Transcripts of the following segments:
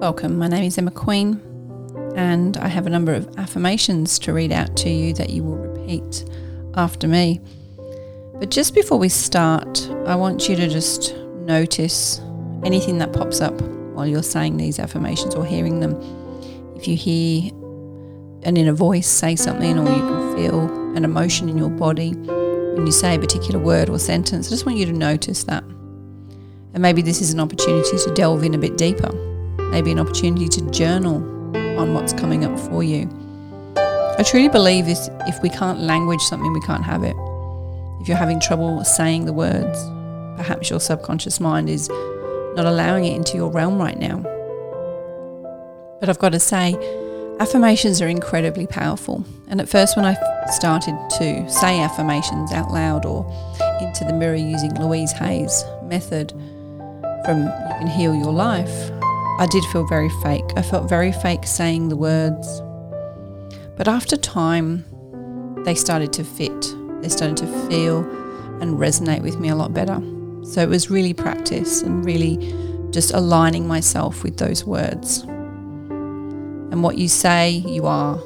Welcome. My name is Emma Queen, and I have a number of affirmations to read out to you that you will repeat after me. But just before we start, I want you to just notice anything that pops up while you're saying these affirmations or hearing them. If you hear an inner voice say something, or you can feel an emotion in your body when you say a particular word or sentence, I just want you to notice that. And maybe this is an opportunity to delve in a bit deeper, maybe an opportunity to journal on what's coming up for you. I truly believe this if we can't language something, we can't have it. If you're having trouble saying the words, perhaps your subconscious mind is not allowing it into your realm right now. But I've got to say, affirmations are incredibly powerful. And at first, when I started to say affirmations out loud or into the mirror using Louise Hay's method from You Can Heal Your Life, I did feel very fake. I felt very fake saying the words. But after time, they started to fit. They started to feel and resonate with me a lot better. So it was really practice and really just aligning myself with those words. And what you say, you are.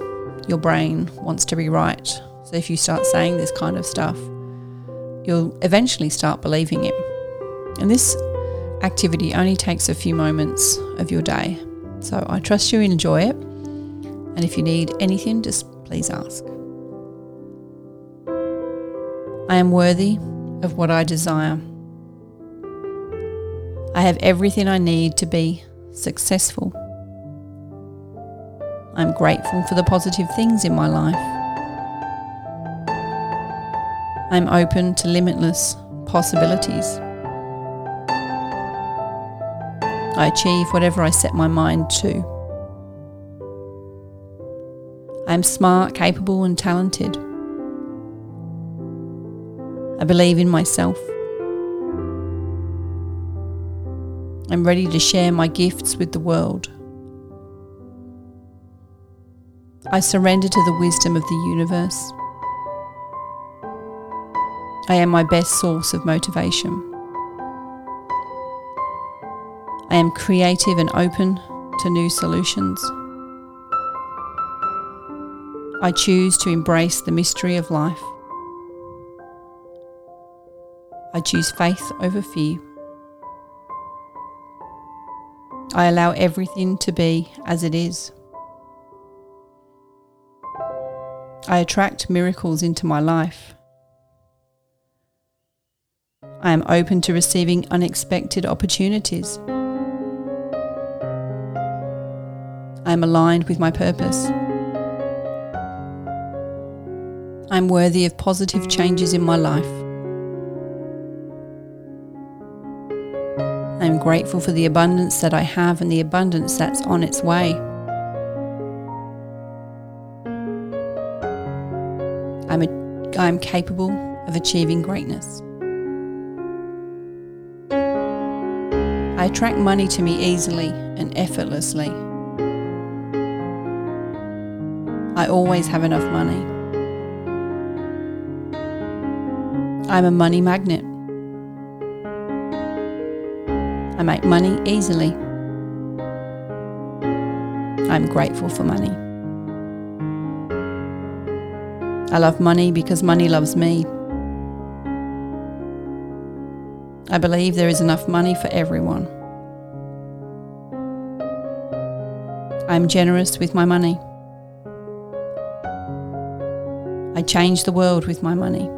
Your brain wants to be right. So if you start saying this kind of stuff, you'll eventually start believing it. And this activity only takes a few moments of your day. So I trust you enjoy it. And if you need anything, just please ask. I am worthy of what I desire. I have everything I need to be successful. I'm grateful for the positive things in my life. I'm open to limitless possibilities. I achieve whatever I set my mind to. I am smart, capable, and talented. I believe in myself. I'm ready to share my gifts with the world. I surrender to the wisdom of the universe. I am my best source of motivation. I am creative and open to new solutions. I choose to embrace the mystery of life. I choose faith over fear. I allow everything to be as it is. I attract miracles into my life. I am open to receiving unexpected opportunities. Am aligned with my purpose. I am worthy of positive changes in my life. I am grateful for the abundance that I have and the abundance that's on its way. I'm, a, I'm capable of achieving greatness. I attract money to me easily and effortlessly. I always have enough money. I'm a money magnet. I make money easily. I'm grateful for money. I love money because money loves me. I believe there is enough money for everyone. I'm generous with my money. I change the world with my money.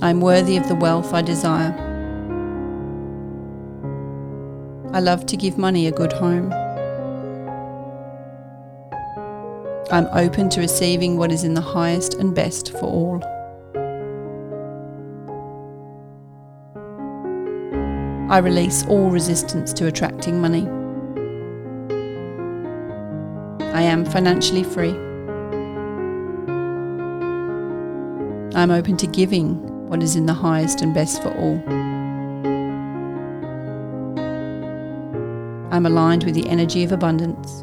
I'm worthy of the wealth I desire. I love to give money a good home. I'm open to receiving what is in the highest and best for all. I release all resistance to attracting money. I am financially free. I'm open to giving what is in the highest and best for all. I'm aligned with the energy of abundance.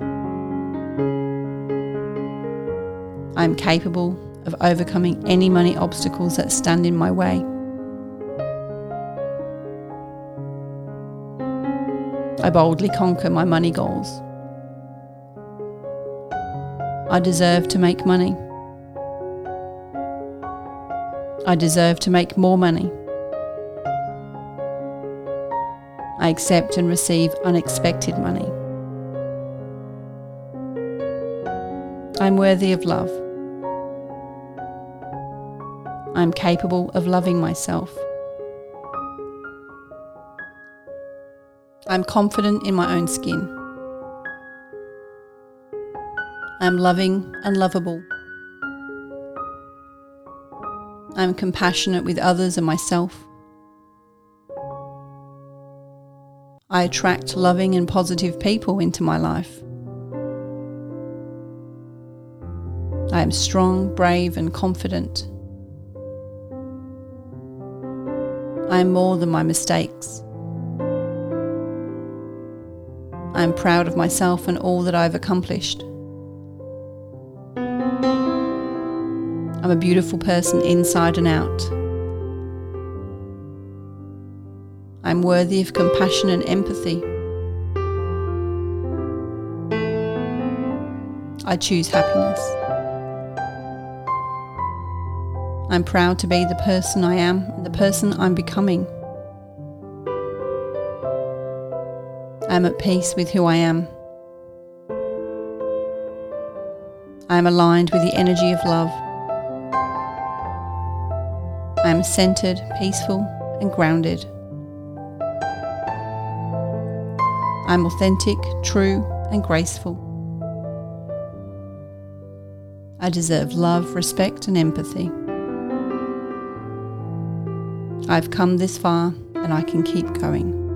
I am capable of overcoming any money obstacles that stand in my way. I boldly conquer my money goals. I deserve to make money. I deserve to make more money. I accept and receive unexpected money. I'm worthy of love. I'm capable of loving myself. I'm confident in my own skin. I'm loving and lovable. I'm compassionate with others and myself. I attract loving and positive people into my life. I am strong, brave, and confident. I am more than my mistakes. I am proud of myself and all that I've accomplished. I'm a beautiful person inside and out. I'm worthy of compassion and empathy. I choose happiness. I'm proud to be the person I am and the person I'm becoming. I'm at peace with who I am. I am aligned with the energy of love. Am centered, peaceful, and grounded. I'm authentic, true, and graceful. I deserve love, respect, and empathy. I've come this far and I can keep going.